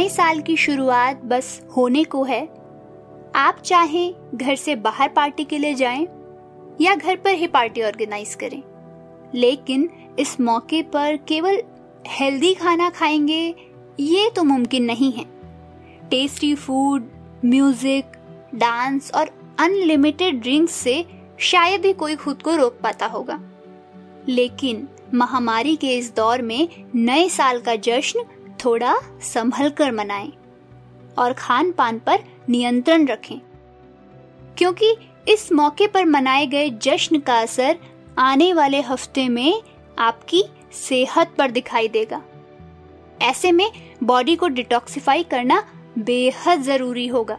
नए साल की शुरुआत बस होने को है। आप चाहें घर से बाहर पार्टी के लिए जाएँ या घर पर ही पार्टी ऑर्गेनाइज करें। लेकिन इस मौके पर केवल हेल्दी खाना खाएँगे, ये तो मुमकिन नहीं है। टेस्टी फ़ूड, म्यूज़िक, डांस और अनलिमिटेड ड्रिंक्स से शायद ही कोई खुद को रोक पाता होगा। लेकिन महामारी के इस दौर में नए साल का जश्न थोड़ा संभल कर मनाएँ और खान पान पर नियंत्रण रखें। क्योंकि इस मौके पर मनाए गए जश्न का असर आने वाले हफ़्ते में आपकी सेहत पर दिखाई देगा। ऐसे में बॉडी को डिटॉक्सिफाई करना बेहद ज़रूरी होगा।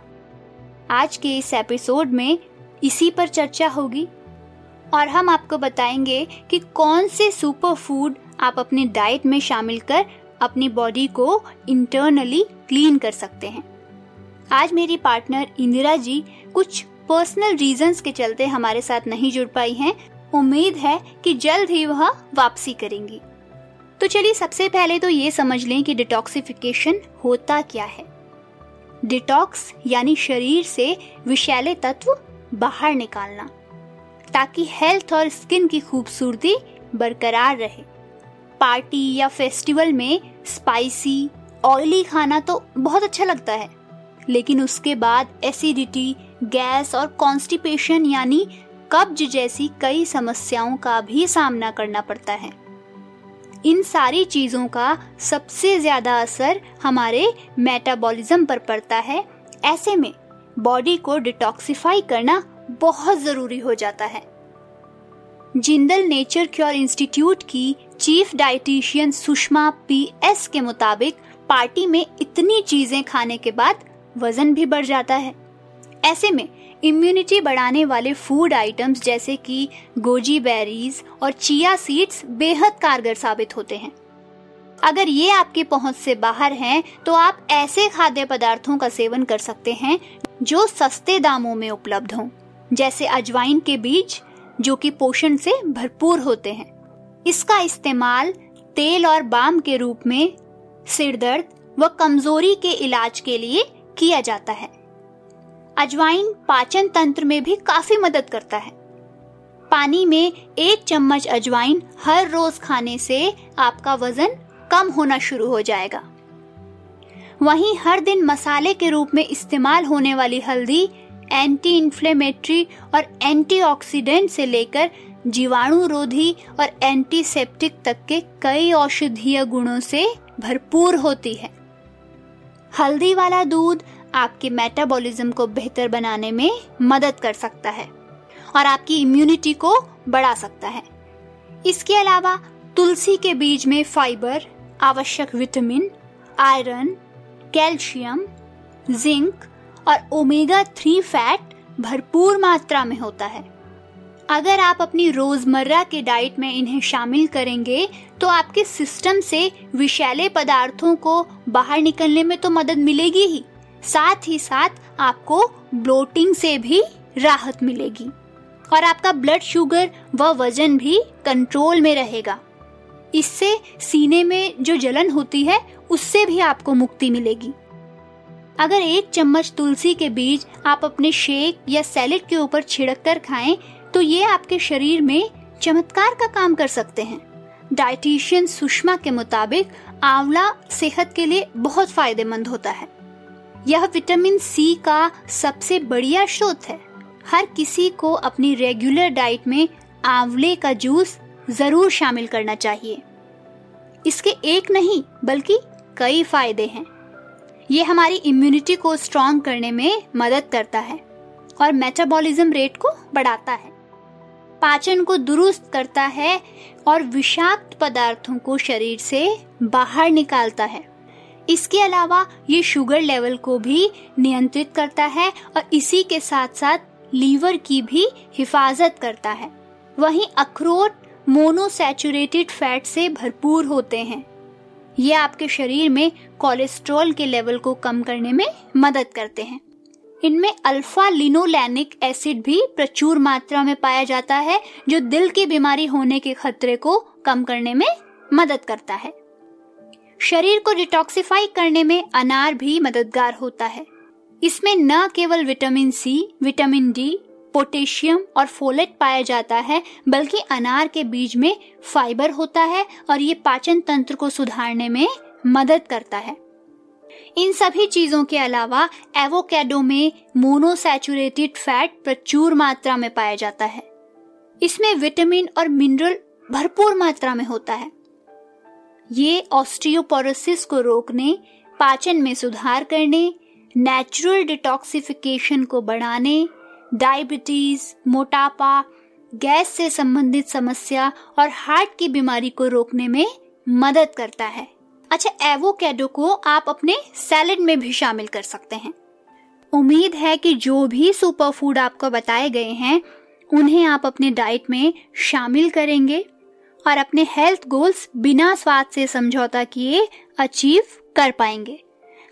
आज के इस एपिसोड में इसी पर चर्चा होगी और हम आपको बताएँगे कि कौन से सुपर फ़ूड आप अपनी डाइट में शामिल कर अपनी बॉडी को इंटरनली क्लीन कर सकते हैं। आज मेरी पार्टनर इंदिरा जी कुछ पर्सनल रीजंस के चलते हमारे साथ नहीं जुड़ पाई हैं। उम्मीद है कि जल्द ही वह वापसी करेंगी। तो चलिए सबसे पहले तो ये समझ लें कि डिटॉक्सिफिकेशन होता क्या है। डिटॉक्स यानी शरीर से विषैले तत्व बाहर निकालना, ताकि हेल्थ और स्किन की खूबसूरती बरकरार रहे। पार्टी या फेस्टिवल में स्पाइसी, ऑयली खाना तो बहुत अच्छा लगता है। लेकिन उसके बाद एसिडिटी, गैस और कॉन्स्टिपेशन यानी कब्ज जैसी कई समस्याओं का भी सामना करना पड़ता है। इन सारी चीज़ों का सबसे ज़्यादा असर हमारे मेटाबॉलिज्म पर पड़ता है। ऐसे में बॉडी को डिटॉक्सिफाई करना बहुत ज़रूरी हो जाता है। जिंदल नेचर क्योर इंस्टीट्यूट की chief dietitian Sushma P S के मुताबिक पार्टी में इतनी चीज़ें खाने के बाद वज़न भी बढ़ जाता है। ऐसे में इम्यूनिटी बढ़ाने वाले फ़ूड आइटम्स जैसे कि गोजी बेरीज और चिया सीड्स बेहद कारगर साबित होते हैं। अगर ये आपकी पहुँच से बाहर हैं, तो आप ऐसे खाद्य पदार्थों का सेवन कर सकते हैं जो सस्ते दामों में उपलब्ध हों जैसे अजवाइन के बीज जो कि पोषण से भरपूर होते हैं। इसका इस्तेमाल तेल और बाम के रूप में सिरदर्द व कमज़ोरी के इलाज के लिए किया जाता है। अजवाइन पाचन तंत्र में भी काफ़ी मदद करता है। पानी में एक चम्मच अजवाइन हर रोज खाने से आपका वज़न कम होना शुरू हो जाएगा। वहीं हर दिन मसाले के रूप में इस्तेमाल होने वाली हल्दी एंटी इन्फ्लेमेटरी और एंटीऑक्सीडेंट से लेकर जीवाणुरोधी और एंटीसेप्टिक तक के कई औषधीय गुणों से भरपूर होती है। हल्दी वाला दूध आपके मेटाबॉलिज्म को बेहतर बनाने में मदद कर सकता है और आपकी इम्यूनिटी को बढ़ा सकता है। इसके अलावा तुलसी के बीज में फाइबर आवश्यक विटामिन आयरन कैल्शियम जिंक और ओमेगा थ्री फैट भरपूर मात्रा में होता है। अगर आप अपनी रोज़मर्रा के डाइट में इन्हें शामिल करेंगे तो आपके सिस्टम से विषैले पदार्थों को बाहर निकलने में तो मदद मिलेगी ही। साथ ही साथ आपको ब्लोटिंग से भी राहत मिलेगी। और आपका ब्लड शुगर व वज़न भी कंट्रोल में रहेगा। इससे सीने में जो जलन होती है, उससे भी आपको मुक्ति मिलेगी। अगर एक चम्मच तुलसी के बीज आप अपने शेक या सैलेड के ऊपर छिड़क कर खाएँ तो ये आपके शरीर में चमत्कार का काम कर सकते हैं। डाइटिशियन सुषमा के मुताबिक आंवला सेहत के लिए बहुत फ़ायदेमंद होता है। यह विटामिन सी का सबसे बढ़िया स्रोत है। हर किसी को अपनी रेगुलर डाइट में आंवले का जूस ज़रूर शामिल करना चाहिए। इसके एक नहीं, बल्कि कई फ़ायदे हैं। ये हमारी इम्यूनिटी को स्ट्रॉन्ग करने में मदद करता है और मेटाबॉलिज्म रेट को बढ़ाता है। पाचन को दुरुस्त करता है और विषाक्त पदार्थों को शरीर से बाहर निकालता है। इसके अलावा ये शुगर लेवल को भी नियंत्रित करता है और इसी के साथ साथ लीवर की भी हिफाजत करता है। वहीं अखरोट मोनोसैचुरेटेड फैट से भरपूर होते हैं। ये आपके शरीर में कोलेस्ट्रॉल के लेवल को कम करने में मदद करते हैं। इनमें अल्फ़ा लिनोलैनिक एसिड भी प्रचुर मात्रा में पाया जाता है, जो दिल की बीमारी होने के खतरे को कम करने में मदद करता है। शरीर को डिटॉक्सिफाई करने में अनार भी मददगार होता है। इसमें न केवल vitamin C vitamin D potassium और फोलेट पाया जाता है, बल्कि अनार के बीज में फाइबर होता है और ये पाचन तंत्र को सुधारने में मदद करता है। इन सभी चीज़ों के अलावा एवोकेडो में मोनोसैचुरेटेड फैट प्रचुर मात्रा में पाया जाता है। इसमें विटामिन और मिनरल भरपूर मात्रा में होता है। ये ऑस्टियोपोरोसिस को रोकने, पाचन में सुधार करने नेचुरल डिटॉक्सिफिकेशन को बढ़ाने डायबिटीज़ मोटापा, गैस से संबंधित समस्या और हार्ट की बीमारी को रोकने में मदद करता है। अच्छा एवोकेडो को आप अपने सैलेड में भी शामिल कर सकते हैं। उम्मीद है कि जो भी सुपर फ़ूड आपको बताए गए हैं, उन्हें आप अपने डाइट में शामिल करेंगे और अपने हेल्थ गोल्स बिना स्वाद से समझौता किए अचीव कर पाएँगे।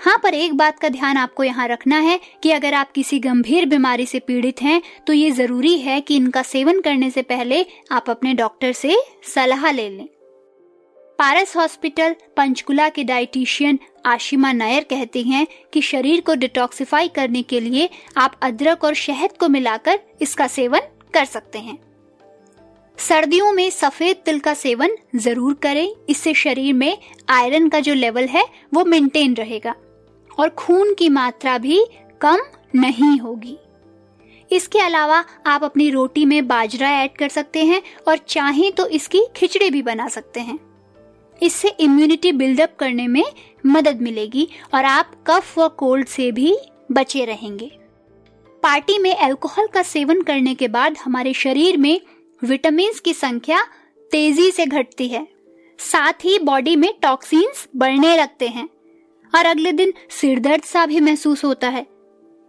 हाँ पर एक बात का ध्यान आपको यहाँ रखना है कि अगर आप किसी गंभीर बीमारी से पीड़ित हैं तो ये ज़रूरी है कि इनका सेवन करने से पहले आप अपने डॉक्टर से सलाह ले लें। पारस हॉस्पिटल पंचकुला के डाइटिशियन आशिमा नायर कहती हैं कि शरीर को डिटॉक्सिफाई करने के लिए आप अदरक और शहद को मिलाकर इसका सेवन कर सकते हैं। सर्दियों में सफ़ेद तिल का सेवन ज़रूर करें। इससे शरीर में आयरन का जो लेवल है, वो मेंटेन रहेगा और खून की मात्रा भी कम नहीं होगी। इसके अलावा आप अपनी रोटी में बाजरा ऐड कर सकते हैं और चाहें तो इसकी खिचड़ी भी बना सकते हैं। इससे इम्यूनिटी बिल्डअप करने में मदद मिलेगी और आप कफ व कोल्ड से भी बचे रहेंगे। पार्टी में अल्कोहल का सेवन करने के बाद हमारे शरीर में विटामिन की संख्या तेज़ी से घटती है। साथ ही बॉडी में टॉक्सिन्स बढ़ने लगते हैं और अगले दिन सिरदर्द सा भी महसूस होता है।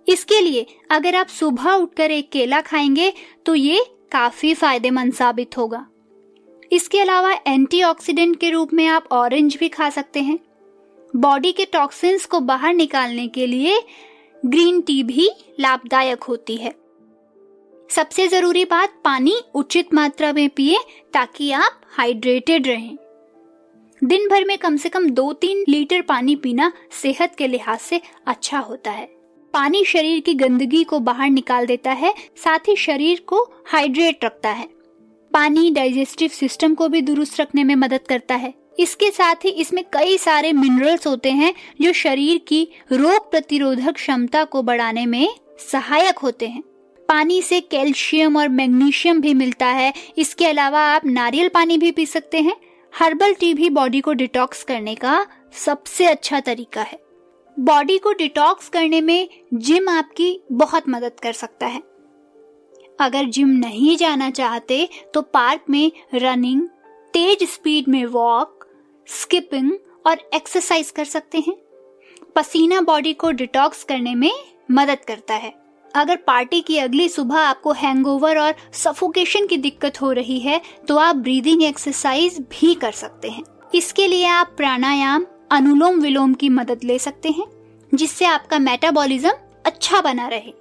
इसके लिए अगर आप सुबह उठकर एक केला खाएँगे तो ये काफ़ी फ़ायदेमंद साबित होगा। इसके अलावा एंटीऑक्सीडेंट के रूप में आप ऑरेंज भी खा सकते हैं। बॉडी के टॉक्सिन्स को बाहर निकालने के लिए ग्रीन टी भी लाभदायक होती है। सबसे ज़रूरी बात, पानी उचित मात्रा में पिए ताकि आप हाइड्रेटेड रहें। दिन भर में कम से कम दो तीन लीटर पानी पीना सेहत के लिहाज से अच्छा होता है। पानी शरीर की गंदगी को बाहर निकाल देता है, साथ ही शरीर को हाइड्रेट रखता है। पानी डाइजेस्टिव सिस्टम को भी दुरुस्त रखने में मदद करता है। इसके साथ ही इसमें कई सारे मिनरल्स होते हैं जो शरीर की रोग प्रतिरोधक क्षमता को बढ़ाने में सहायक होते हैं। पानी से कैल्शियम और मैग्नीशियम भी मिलता है। इसके अलावा आप नारियल पानी भी पी सकते हैं। हर्बल टी भी बॉडी को डिटॉक्स करने का सबसे अच्छा तरीका है। बॉडी को डिटॉक्स करने में जिम आपकी बहुत मदद कर सकता है। अगर जिम नहीं जाना चाहते तो पार्क में रनिंग, तेज स्पीड में वॉक, स्किपिंग और एक्सरसाइज कर सकते हैं। पसीना बॉडी को डिटॉक्स करने में मदद करता है। अगर पार्टी की अगली सुबह आपको हैंगओवर और सफोकेशन की दिक्कत हो रही है तो आप ब्रीदिंग एक्सरसाइज भी कर सकते हैं। इसके लिए आप प्राणायाम, अनुलोम विलोम की मदद ले सकते हैं, जिससे आपका मेटाबॉलिज्म अच्छा बना रहे।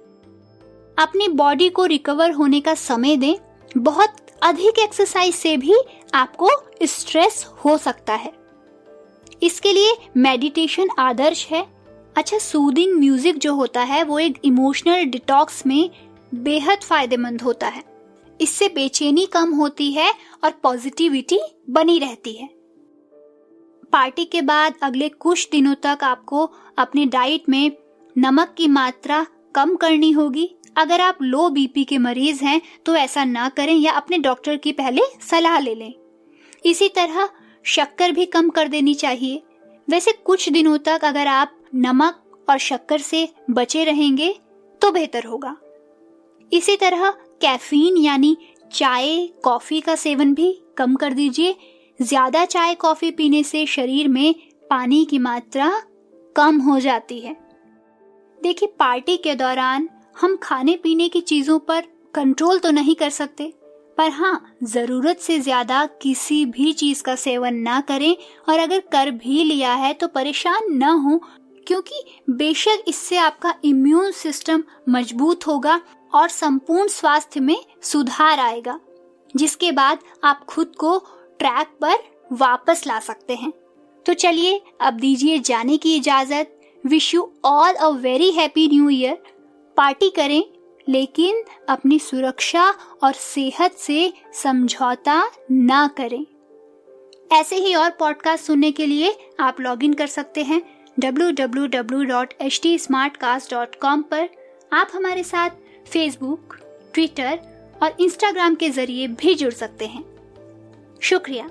अपनी बॉडी को रिकवर होने का समय दें, बहुत अधिक एक्सरसाइज से भी आपको स्ट्रेस हो सकता है। इसके लिए मेडिटेशन आदर्श है। अच्छा सूदिंग म्यूज़िक जो होता है, वो एक इमोशनल डिटॉक्स में बेहद फ़ायदेमंद होता है। इससे बेचैनी कम होती है और पॉजिटिविटी बनी रहती है। पार्टी के बाद अगले कुछ दिनों तक आपको अपने डाइट में नमक की मात्रा कम करनी होगी। अगर आप लो बीपी के मरीज़ हैं तो ऐसा ना करें या अपने डॉक्टर की पहले सलाह ले लें। इसी तरह शक्कर भी कम कर देनी चाहिए। वैसे कुछ दिनों तक अगर आप नमक और शक्कर से बचे रहेंगे तो बेहतर होगा। इसी तरह कैफीन यानी चाय, कॉफ़ी का सेवन भी कम कर दीजिए। ज़्यादा चाय, कॉफ़ी पीने से शरीर में पानी की मात्रा कम हो जाती है। देखिए, पार्टी के दौरान हम खाने पीने की चीज़ों पर कंट्रोल तो नहीं कर सकते, पर हाँ ज़रूरत से ज़्यादा किसी भी चीज़ का सेवन ना करें और अगर कर भी लिया है तो परेशान न हो, क्योंकि बेशक इससे आपका इम्यून सिस्टम मज़बूत होगा और संपूर्ण स्वास्थ्य में सुधार आएगा, जिसके बाद आप खुद को ट्रैक पर वापस ला सकते हैं। तो चलिए, अब दीजिए जाने की इजाज़त। Wish you all a very happy new year party करें, लेकिन अपनी सुरक्षा और सेहत से समझौता ना करें। ऐसे ही और पॉडकास्ट सुनने के लिए आप लॉग इन कर सकते हैं www.htsmartcast.com पर। आप हमारे साथ फेसबुक ट्विटर और इंस्टाग्राम के ज़रिए भी जुड़ सकते हैं। शुक्रिया।